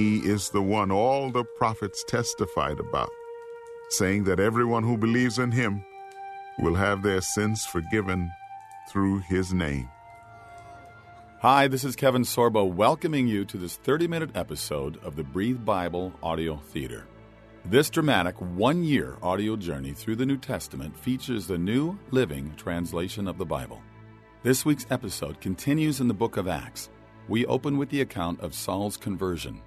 he is the one all the prophets testified about, saying that everyone who believes in him will have their sins forgiven through his name. Hi, this is Kevin Sorbo welcoming you to this 30 minute episode of the Breathe Bible Audio Theater. This dramatic one year audio journey through the New Testament features the New Living Translation of the Bible. This week's episode continues in the book of Acts. We open with the account of Saul's conversion.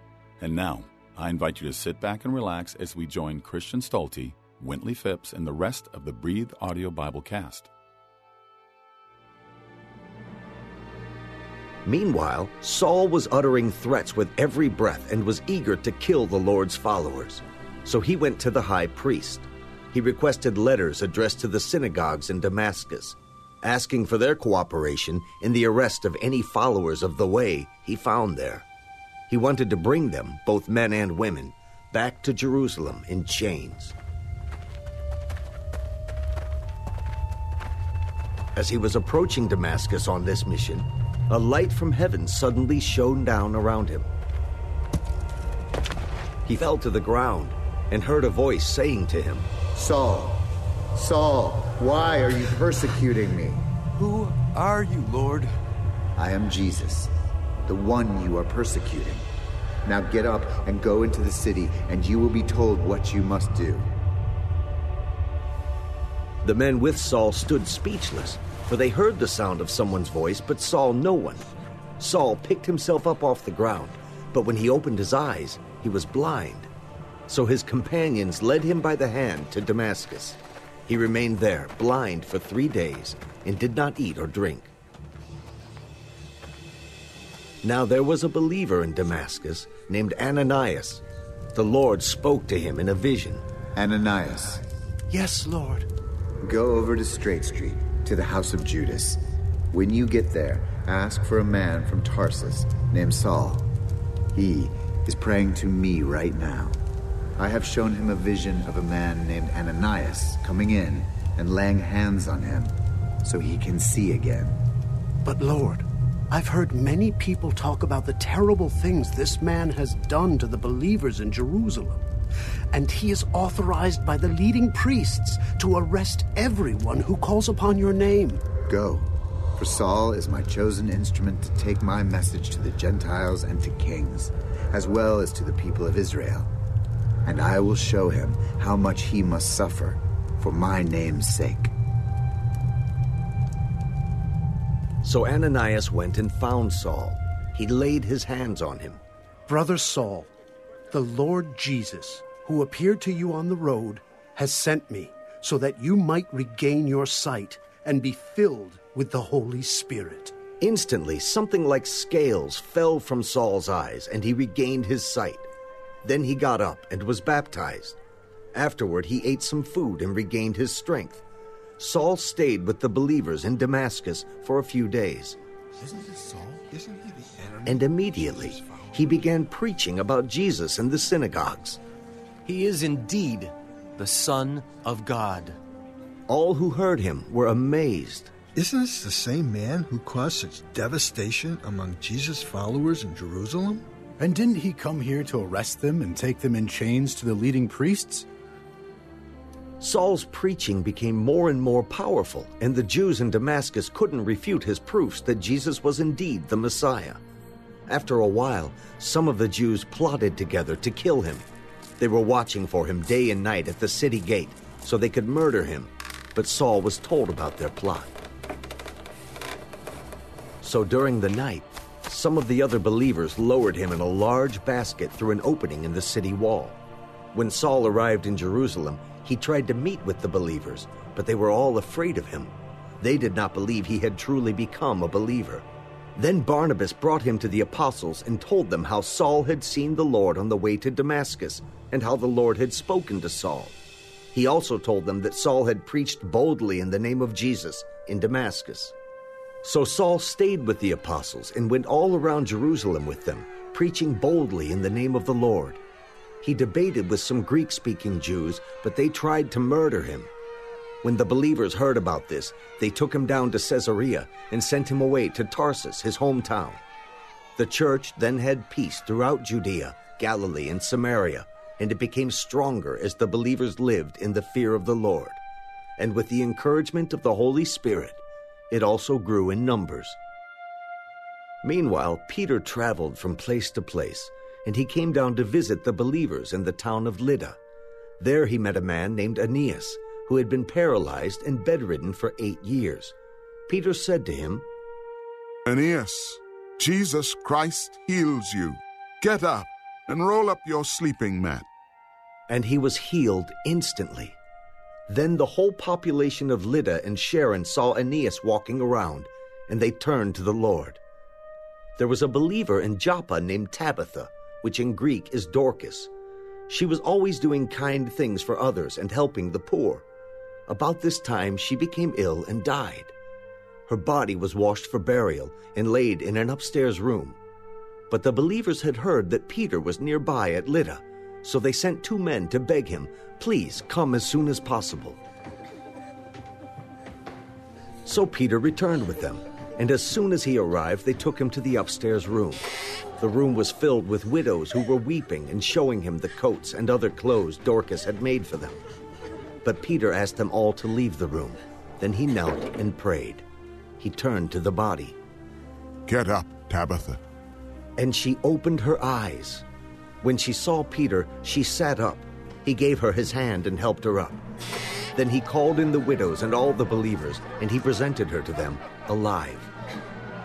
And now, I invite you to sit back and relax as we join Christian Stolte, Wintley Phipps, and the rest of the Breathe Audio Bible cast. Meanwhile, Saul was uttering threats with every breath and was eager to kill the Lord's followers. So he went to the high priest. He requested letters addressed to the synagogues in Damascus, asking for their cooperation in the arrest of any followers of the way he found there. He wanted to bring them, both men and women, back to Jerusalem in chains. As he was approaching Damascus on this mission, a light from heaven suddenly shone down around him. He fell to the ground and heard a voice saying to him, Saul, Saul, why are you persecuting me? Who are you, Lord? I am Jesus, the one you are persecuting. Now get up and go into the city, and you will be told what you must do. The men with Saul stood speechless, for they heard the sound of someone's voice but saw no one. Saul picked himself up off the ground, but when he opened his eyes, he was blind. So his companions led him by the hand to Damascus. He remained there, blind, for three days, and did not eat or drink. Now there was a believer in Damascus named Ananias. The Lord spoke to him in a vision. Ananias, Yes, Lord. go over to Straight Street, to the house of Judas. When you get there, ask for a man from Tarsus named Saul. He is praying to me right now. I have shown him a vision of a man named Ananias coming in and laying hands on him so he can see again. But, Lord, I've heard many people talk about the terrible things this man has done to the believers in Jerusalem. And he is authorized by the leading priests to arrest everyone who calls upon your name. Go, for Saul is my chosen instrument to take my message to the Gentiles and to kings, as well as to the people of Israel. And I will show him how much he must suffer for my name's sake. So Ananias went and found Saul. He laid his hands on him. Brother Saul, the Lord Jesus, who appeared to you on the road, has sent me so that you might regain your sight and be filled with the Holy Spirit. Instantly, something like scales fell from Saul's eyes, and he regained his sight. Then he got up and was baptized. Afterward, he ate some food and regained his strength. Saul stayed with the believers in Damascus for a few days. Isn't this Saul? Isn't he the enemy? And immediately, he began preaching about Jesus in the synagogues. He is indeed the Son of God. All who heard him were amazed. Isn't this the same man who caused such devastation among Jesus' followers in Jerusalem? And didn't he come here to arrest them and take them in chains to the leading priests? Saul's preaching became more and more powerful, and the Jews in Damascus couldn't refute his proofs that Jesus was indeed the Messiah. After a while, some of the Jews plotted together to kill him. They were watching for him day and night at the city gate so they could murder him, but Saul was told about their plot. So during the night, some of the other believers lowered him in a large basket through an opening in the city wall. When Saul arrived in Jerusalem, he tried to meet with the believers, but they were all afraid of him. They did not believe he had truly become a believer. Then Barnabas brought him to the apostles and told them how Saul had seen the Lord on the way to Damascus and how the Lord had spoken to Saul. He also told them that Saul had preached boldly in the name of Jesus in Damascus. So Saul stayed with the apostles and went all around Jerusalem with them, preaching boldly in the name of the Lord. He debated with some Greek speaking Jews, but they tried to murder him. When the believers heard about this, they took him down to Caesarea and sent him away to Tarsus, his hometown. The church then had peace throughout Judea, Galilee, and Samaria, and it became stronger as the believers lived in the fear of the Lord. And with the encouragement of the Holy Spirit, it also grew in numbers. Meanwhile, Peter traveled from place to place, and he came down to visit the believers in the town of Lydda. There he met a man named Aeneas, who had been paralyzed and bedridden for eight years. Peter said to him, Aeneas, Jesus Christ heals you. Get up and roll up your sleeping mat. And he was healed instantly. Then the whole population of Lydda and Sharon saw Aeneas walking around, and they turned to the Lord. There was a believer in Joppa named Tabitha, which in Greek is Dorcas. She was always doing kind things for others and helping the poor. About this time, she became ill and died. Her body was washed for burial and laid in an upstairs room. But the believers had heard that Peter was nearby at Lydda, so they sent two men to beg him, Please come as soon as possible. So Peter returned with them, and as soon as he arrived, they took him to the upstairs room. The room was filled with widows who were weeping and showing him the coats and other clothes Dorcas had made for them. But Peter asked them all to leave the room. Then he knelt and prayed. He turned to the body. Get up, Tabitha. And she opened her eyes. When she saw Peter, she sat up. He gave her his hand and helped her up. Then he called in the widows and all the believers, and he presented her to them, alive.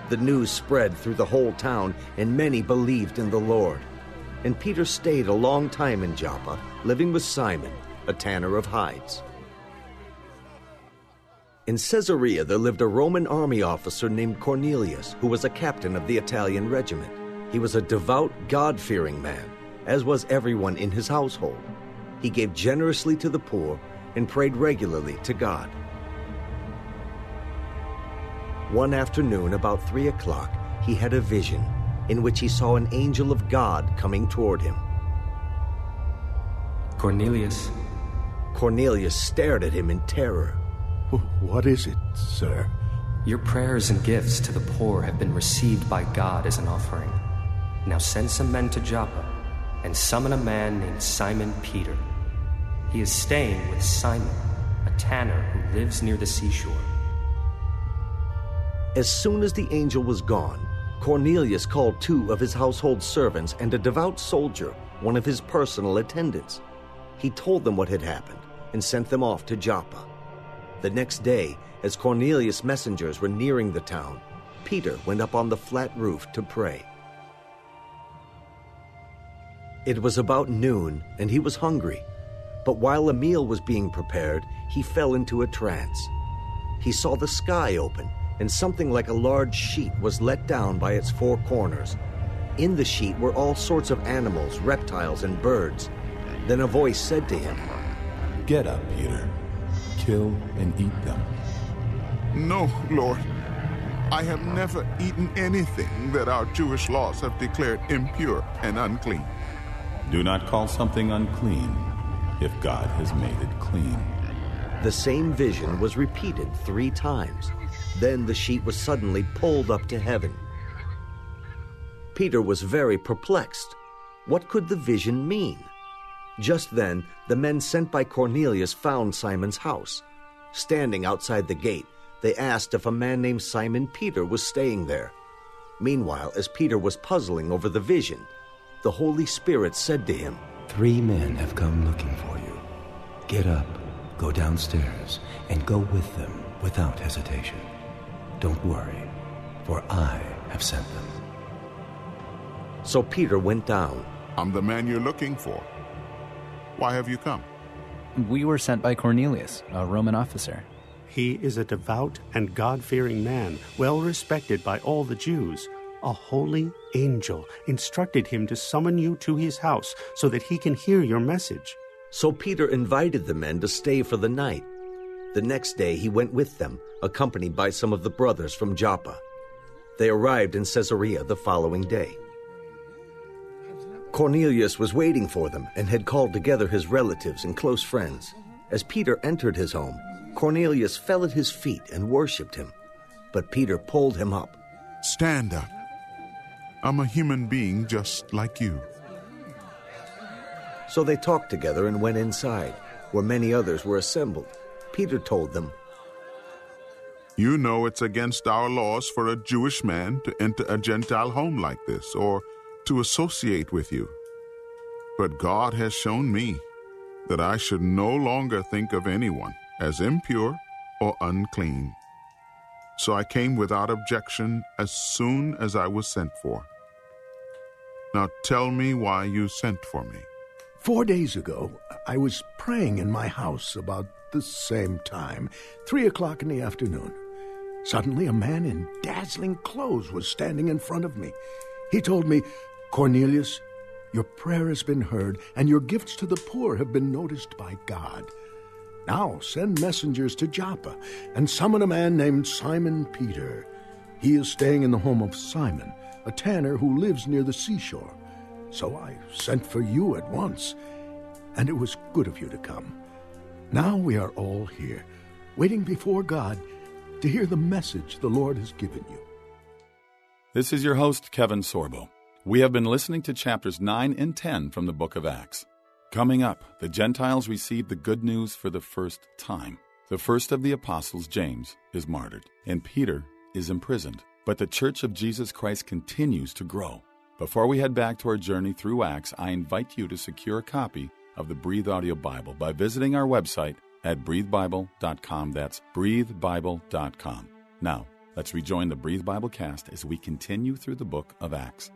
The news spread through the whole town, and many believed in the Lord. And Peter stayed a long time in Joppa, living with Simon, a tanner of hides. In Caesarea, there lived a Roman army officer named Cornelius, who was a captain of the Italian regiment. He was a devout, God fearing man, as was everyone in his household. He gave generously to the poor and prayed regularly to God. One afternoon, about three o'clock, he had a vision in which he saw an angel of God coming toward him. Cornelius. Cornelius stared at him in terror. What is it, sir? Your prayers and gifts to the poor have been received by God as an offering. Now send some men to Joppa and summon a man named Simon Peter. He is staying with Simon, a tanner who lives near the seashore. As soon as the angel was gone, Cornelius called two of his household servants and a devout soldier, one of his personal attendants. He told them what had happened and sent them off to Joppa. The next day, as Cornelius' messengers were nearing the town, Peter went up on the flat roof to pray. It was about noon, and he was hungry. But while a meal was being prepared, he fell into a trance. He saw the sky open, and something like a large sheet was let down by its four corners. In the sheet were all sorts of animals, reptiles, and birds. Then a voice said to him, Get up, Peter. Kill and eat them. No, Lord. I have never eaten anything that our Jewish laws have declared impure and unclean. Do not call something unclean if God has made it clean. The same vision was repeated three times. Then the sheet was suddenly pulled up to heaven. Peter was very perplexed. What could the vision mean? Just then, the men sent by Cornelius found Simon's house. Standing outside the gate, they asked if a man named Simon Peter was staying there. Meanwhile, as Peter was puzzling over the vision, the Holy Spirit said to him, Three men have come looking for you. Get up, go downstairs, and go with them without hesitation. Don't worry, for I have sent them. So Peter went down. I'm the man you're looking for. Why have you come? We were sent by Cornelius, a Roman officer. He is a devout and God fearing man, well respected by all the Jews. A holy angel instructed him to summon you to his house so that he can hear your message. So Peter invited the men to stay for the night. The next day he went with them, accompanied by some of the brothers from Joppa. They arrived in Caesarea the following day. Cornelius was waiting for them and had called together his relatives and close friends. As Peter entered his home, Cornelius fell at his feet and worshipped him. But Peter pulled him up. Stand up. I'm a human being just like you. So they talked together and went inside, where many others were assembled. Peter told them, You know it's against our laws for a Jewish man to enter a Gentile home like this or to associate with you. But God has shown me that I should no longer think of anyone as impure or unclean. So I came without objection as soon as I was sent for. Now tell me why you sent for me. Four days ago, I was praying in my house about the same time, three o'clock in the afternoon. Suddenly, a man in dazzling clothes was standing in front of me. He told me, Cornelius, your prayer has been heard, and your gifts to the poor have been noticed by God. Now send messengers to Joppa and summon a man named Simon Peter. He is staying in the home of Simon, a tanner who lives near the seashore. So I sent for you at once, and it was good of you to come. Now we are all here, waiting before God to hear the message the Lord has given you. This is your host, Kevin Sorbo. We have been listening to chapters 9 and 10 from the book of Acts. Coming up, the Gentiles receive the good news for the first time. The first of the apostles, James, is martyred, and Peter is imprisoned. But the Church of Jesus Christ continues to grow. Before we head back to our journey through Acts, I invite you to secure a copy of the Breathe Audio Bible by visiting our website at breathebible.com. That's breathebible.com. Now, let's rejoin the Breathe Bible cast as we continue through the book of Acts.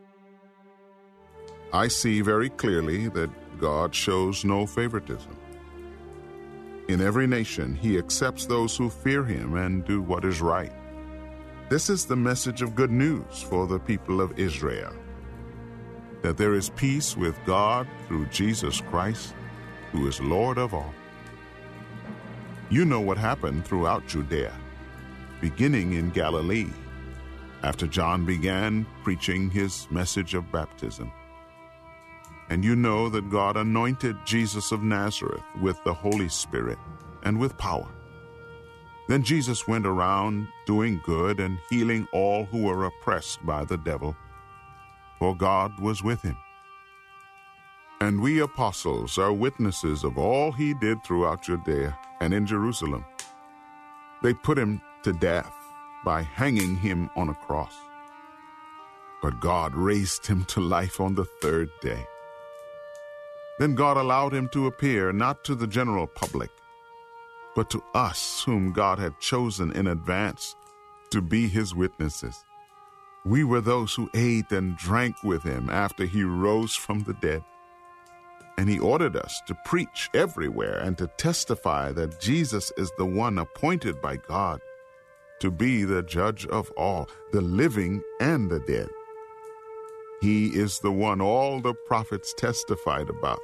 I see very clearly that God shows no favoritism. In every nation, He accepts those who fear Him and do what is right. This is the message of good news for the people of Israel that there is peace with God through Jesus Christ, who is Lord of all. You know what happened throughout Judea, beginning in Galilee, after John began preaching his message of baptism. And you know that God anointed Jesus of Nazareth with the Holy Spirit and with power. Then Jesus went around doing good and healing all who were oppressed by the devil, for God was with him. And we apostles are witnesses of all he did throughout Judea and in Jerusalem. They put him to death by hanging him on a cross. But God raised him to life on the third day. Then God allowed him to appear not to the general public, but to us whom God had chosen in advance to be his witnesses. We were those who ate and drank with him after he rose from the dead. And he ordered us to preach everywhere and to testify that Jesus is the one appointed by God to be the judge of all, the living and the dead. He is the one all the prophets testified about,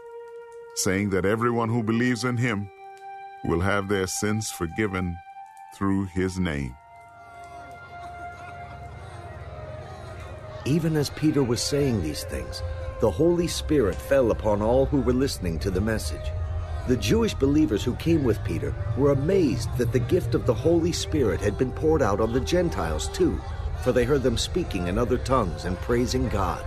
saying that everyone who believes in him will have their sins forgiven through his name. Even as Peter was saying these things, the Holy Spirit fell upon all who were listening to the message. The Jewish believers who came with Peter were amazed that the gift of the Holy Spirit had been poured out on the Gentiles too, for they heard them speaking in other tongues and praising God.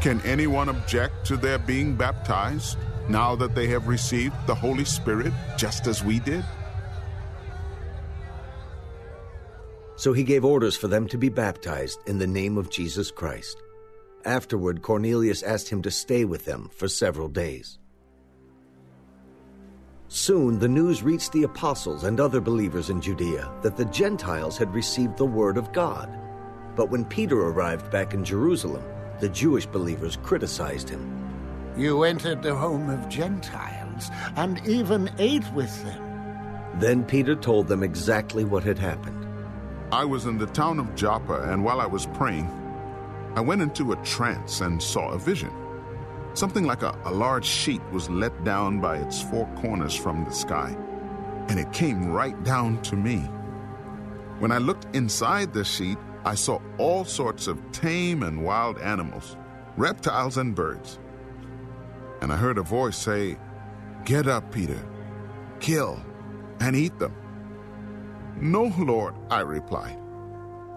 Can anyone object to their being baptized now that they have received the Holy Spirit just as we did? So he gave orders for them to be baptized in the name of Jesus Christ. Afterward, Cornelius asked him to stay with them for several days. Soon the news reached the apostles and other believers in Judea that the Gentiles had received the word of God. But when Peter arrived back in Jerusalem, the Jewish believers criticized him. You entered the home of Gentiles and even ate with them. Then Peter told them exactly what had happened. I was in the town of Joppa, and while I was praying, I went into a trance and saw a vision. Something like a, a, large sheet was let down by its four corners from the sky, and it came right down to me. When I looked inside the sheet, I saw all sorts of tame and wild animals, reptiles and birds. And I heard a voice say, Get up, Peter, kill, and eat them. No, Lord, I replied.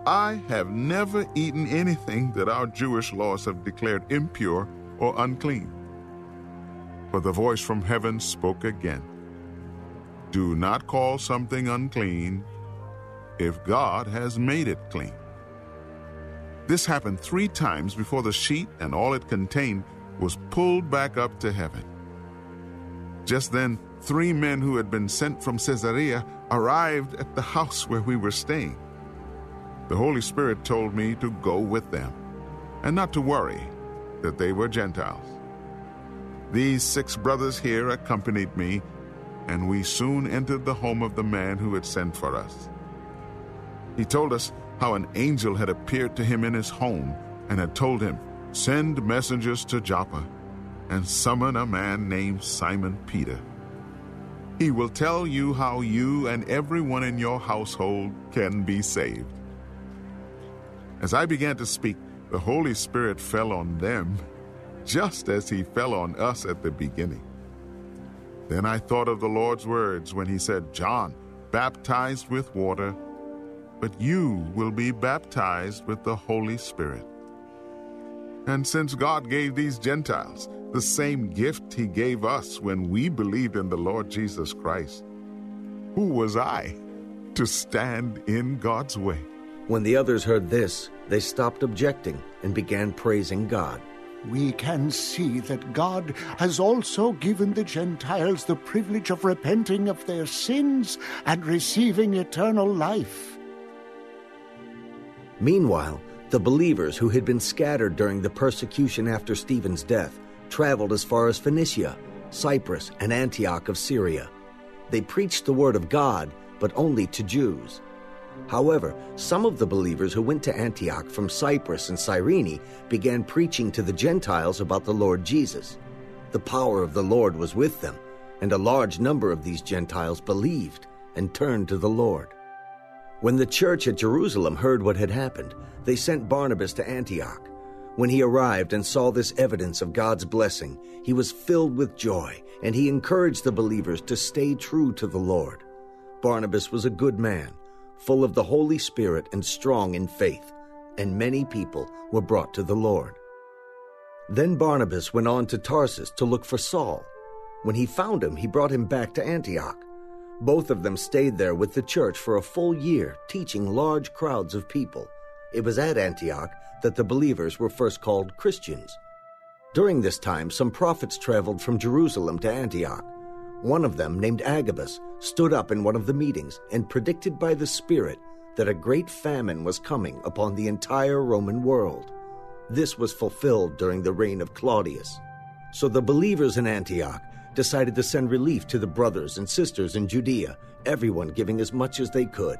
I have never eaten anything that our Jewish laws have declared impure or unclean. But the voice from heaven spoke again Do not call something unclean if God has made it clean. This happened three times before the sheet and all it contained was pulled back up to heaven. Just then, three men who had been sent from Caesarea arrived at the house where we were staying. The Holy Spirit told me to go with them and not to worry that they were Gentiles. These six brothers here accompanied me, and we soon entered the home of the man who had sent for us. He told us how an angel had appeared to him in his home and had told him, Send messengers to Joppa and summon a man named Simon Peter. He will tell you how you and everyone in your household can be saved. As I began to speak, the Holy Spirit fell on them, just as He fell on us at the beginning. Then I thought of the Lord's words when He said, John baptized with water, but you will be baptized with the Holy Spirit. And since God gave these Gentiles the same gift He gave us when we believed in the Lord Jesus Christ, who was I to stand in God's way? When the others heard this, they stopped objecting and began praising God. We can see that God has also given the Gentiles the privilege of repenting of their sins and receiving eternal life. Meanwhile, the believers who had been scattered during the persecution after Stephen's death traveled as far as Phoenicia, Cyprus, and Antioch of Syria. They preached the word of God, but only to Jews. However, some of the believers who went to Antioch from Cyprus and Cyrene began preaching to the Gentiles about the Lord Jesus. The power of the Lord was with them, and a large number of these Gentiles believed and turned to the Lord. When the church at Jerusalem heard what had happened, they sent Barnabas to Antioch. When he arrived and saw this evidence of God's blessing, he was filled with joy, and he encouraged the believers to stay true to the Lord. Barnabas was a good man full of the Holy Spirit and strong in faith, and many people were brought to the Lord. Then Barnabas went on to Tarsus to look for Saul. When he found him, he brought him back to Antioch. Both of them stayed there with the church for a full year, teaching large crowds of people. It was at Antioch that the believers were first called Christians. During this time, some prophets traveled from Jerusalem to Antioch. One of them, named Agabus, stood up in one of the meetings and predicted by the Spirit that a great famine was coming upon the entire Roman world. This was fulfilled during the reign of Claudius. So the believers in Antioch decided to send relief to the brothers and sisters in Judea, everyone giving as much as they could.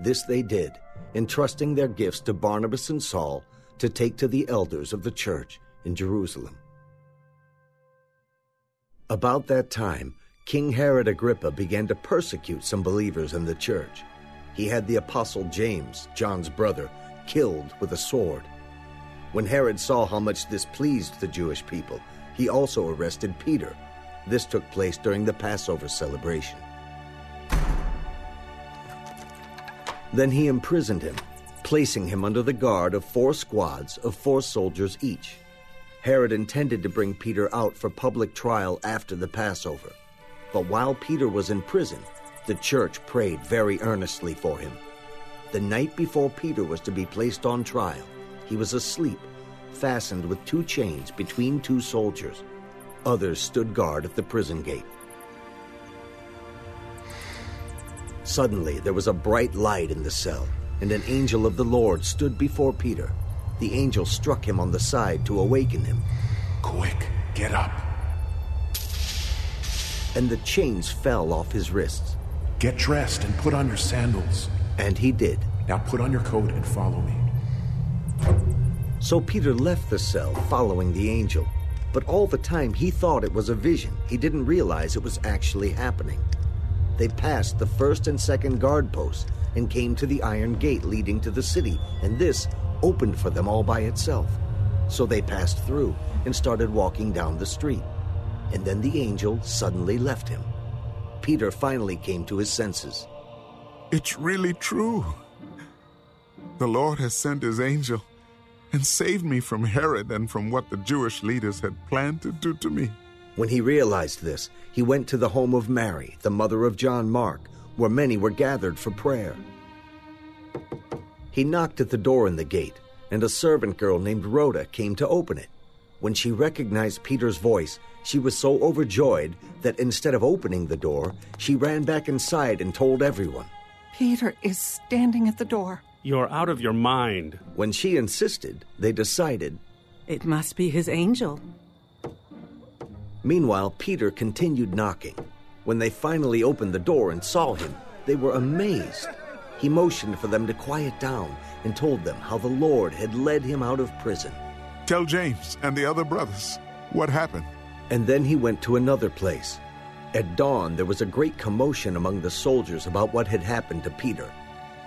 This they did, entrusting their gifts to Barnabas and Saul to take to the elders of the church in Jerusalem. About that time, King Herod Agrippa began to persecute some believers in the church. He had the apostle James, John's brother, killed with a sword. When Herod saw how much this pleased the Jewish people, he also arrested Peter. This took place during the Passover celebration. Then he imprisoned him, placing him under the guard of four squads of four soldiers each. Herod intended to bring Peter out for public trial after the Passover. But while Peter was in prison, the church prayed very earnestly for him. The night before Peter was to be placed on trial, he was asleep, fastened with two chains between two soldiers. Others stood guard at the prison gate. Suddenly, there was a bright light in the cell, and an angel of the Lord stood before Peter. The angel struck him on the side to awaken him. Quick, get up and the chains fell off his wrists. Get dressed and put on your sandals. And he did. Now put on your coat and follow me. So Peter left the cell, following the angel. But all the time he thought it was a vision. He didn't realize it was actually happening. They passed the first and second guard posts and came to the iron gate leading to the city, and this opened for them all by itself. So they passed through and started walking down the street and then the angel suddenly left him. Peter finally came to his senses. It's really true. The Lord has sent his angel and saved me from Herod and from what the Jewish leaders had planned to do to me. When he realized this, he went to the home of Mary, the mother of John Mark, where many were gathered for prayer. He knocked at the door in the gate, and a servant girl named Rhoda came to open it. When she recognized Peter's voice, she was so overjoyed that instead of opening the door, she ran back inside and told everyone. Peter is standing at the door. You're out of your mind. When she insisted, they decided it must be his angel. Meanwhile, Peter continued knocking. When they finally opened the door and saw him, they were amazed. He motioned for them to quiet down and told them how the Lord had led him out of prison. Tell James and the other brothers what happened. And then he went to another place. At dawn, there was a great commotion among the soldiers about what had happened to Peter.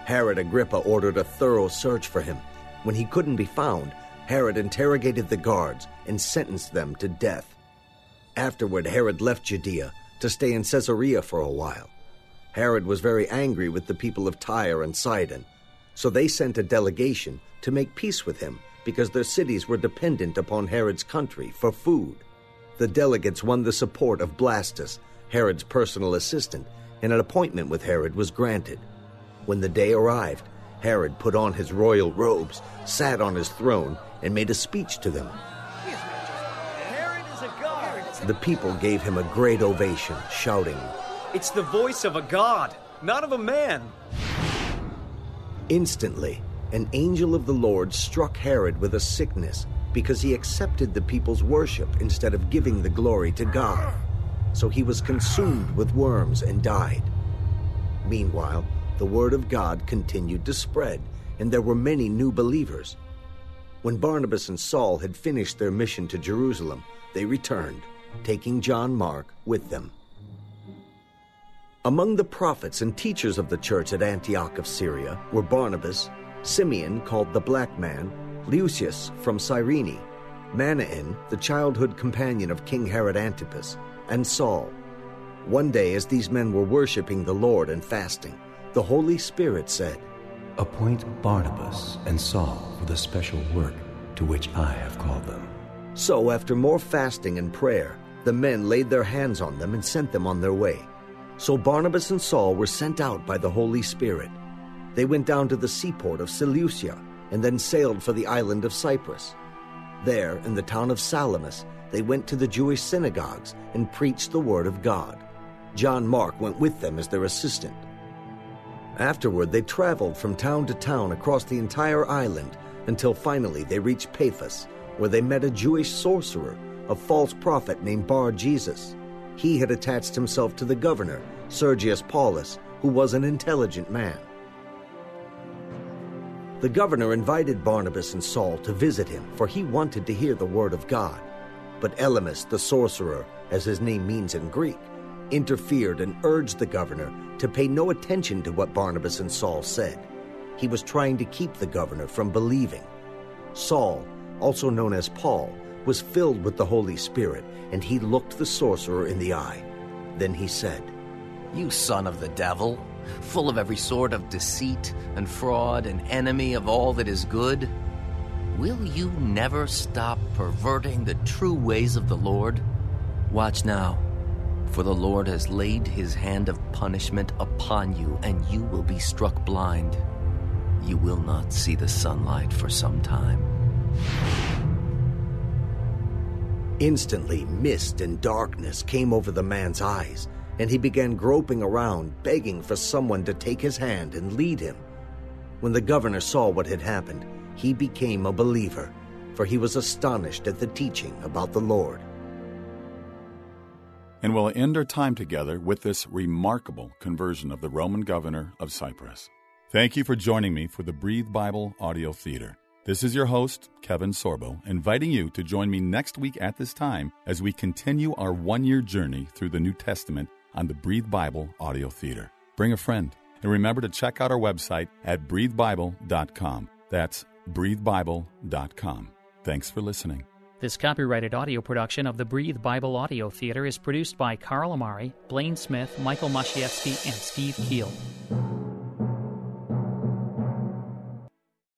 Herod Agrippa ordered a thorough search for him. When he couldn't be found, Herod interrogated the guards and sentenced them to death. Afterward, Herod left Judea to stay in Caesarea for a while. Herod was very angry with the people of Tyre and Sidon, so they sent a delegation to make peace with him because their cities were dependent upon Herod's country for food. The delegates won the support of Blastus, Herod's personal assistant, and an appointment with Herod was granted. When the day arrived, Herod put on his royal robes, sat on his throne, and made a speech to them. The people gave him a great ovation, shouting, It's the voice of a god, not of a man. Instantly, an angel of the Lord struck Herod with a sickness because he accepted the people's worship instead of giving the glory to God. So he was consumed with worms and died. Meanwhile, the word of God continued to spread, and there were many new believers. When Barnabas and Saul had finished their mission to Jerusalem, they returned, taking John Mark with them. Among the prophets and teachers of the church at Antioch of Syria were Barnabas, Simeon, called the Black Man, Lucius from Cyrene, Manaen, the childhood companion of King Herod Antipas, and Saul. One day, as these men were worshiping the Lord and fasting, the Holy Spirit said, Appoint Barnabas and Saul for the special work to which I have called them. So, after more fasting and prayer, the men laid their hands on them and sent them on their way. So Barnabas and Saul were sent out by the Holy Spirit. They went down to the seaport of Seleucia and then sailed for the island of Cyprus. There, in the town of Salamis, they went to the Jewish synagogues and preached the word of God. John Mark went with them as their assistant. Afterward, they traveled from town to town across the entire island until finally they reached Paphos, where they met a Jewish sorcerer, a false prophet named Bar Jesus. He had attached himself to the governor, Sergius Paulus, who was an intelligent man. The governor invited Barnabas and Saul to visit him, for he wanted to hear the word of God. But Elymas, the sorcerer, as his name means in Greek, interfered and urged the governor to pay no attention to what Barnabas and Saul said. He was trying to keep the governor from believing. Saul, also known as Paul, was filled with the Holy Spirit, and he looked the sorcerer in the eye. Then he said, You son of the devil, full of every sort of deceit and fraud, and enemy of all that is good, will you never stop perverting the true ways of the Lord? Watch now, for the Lord has laid his hand of punishment upon you, and you will be struck blind. You will not see the sunlight for some time. Instantly, mist and darkness came over the man's eyes, and he began groping around, begging for someone to take his hand and lead him. When the governor saw what had happened, he became a believer, for he was astonished at the teaching about the Lord. And we'll end our time together with this remarkable conversion of the Roman governor of Cyprus. Thank you for joining me for the Breathe Bible Audio Theater. This is your host, Kevin Sorbo, inviting you to join me next week at this time as we continue our one year journey through the New Testament on the Breathe Bible Audio Theater. Bring a friend, and remember to check out our website at breathebible.com. That's breathebible.com. Thanks for listening. This copyrighted audio production of the Breathe Bible Audio Theater is produced by Carl Amari, Blaine Smith, Michael Masiewski, and Steve Keel.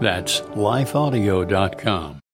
That's lifeaudio.com.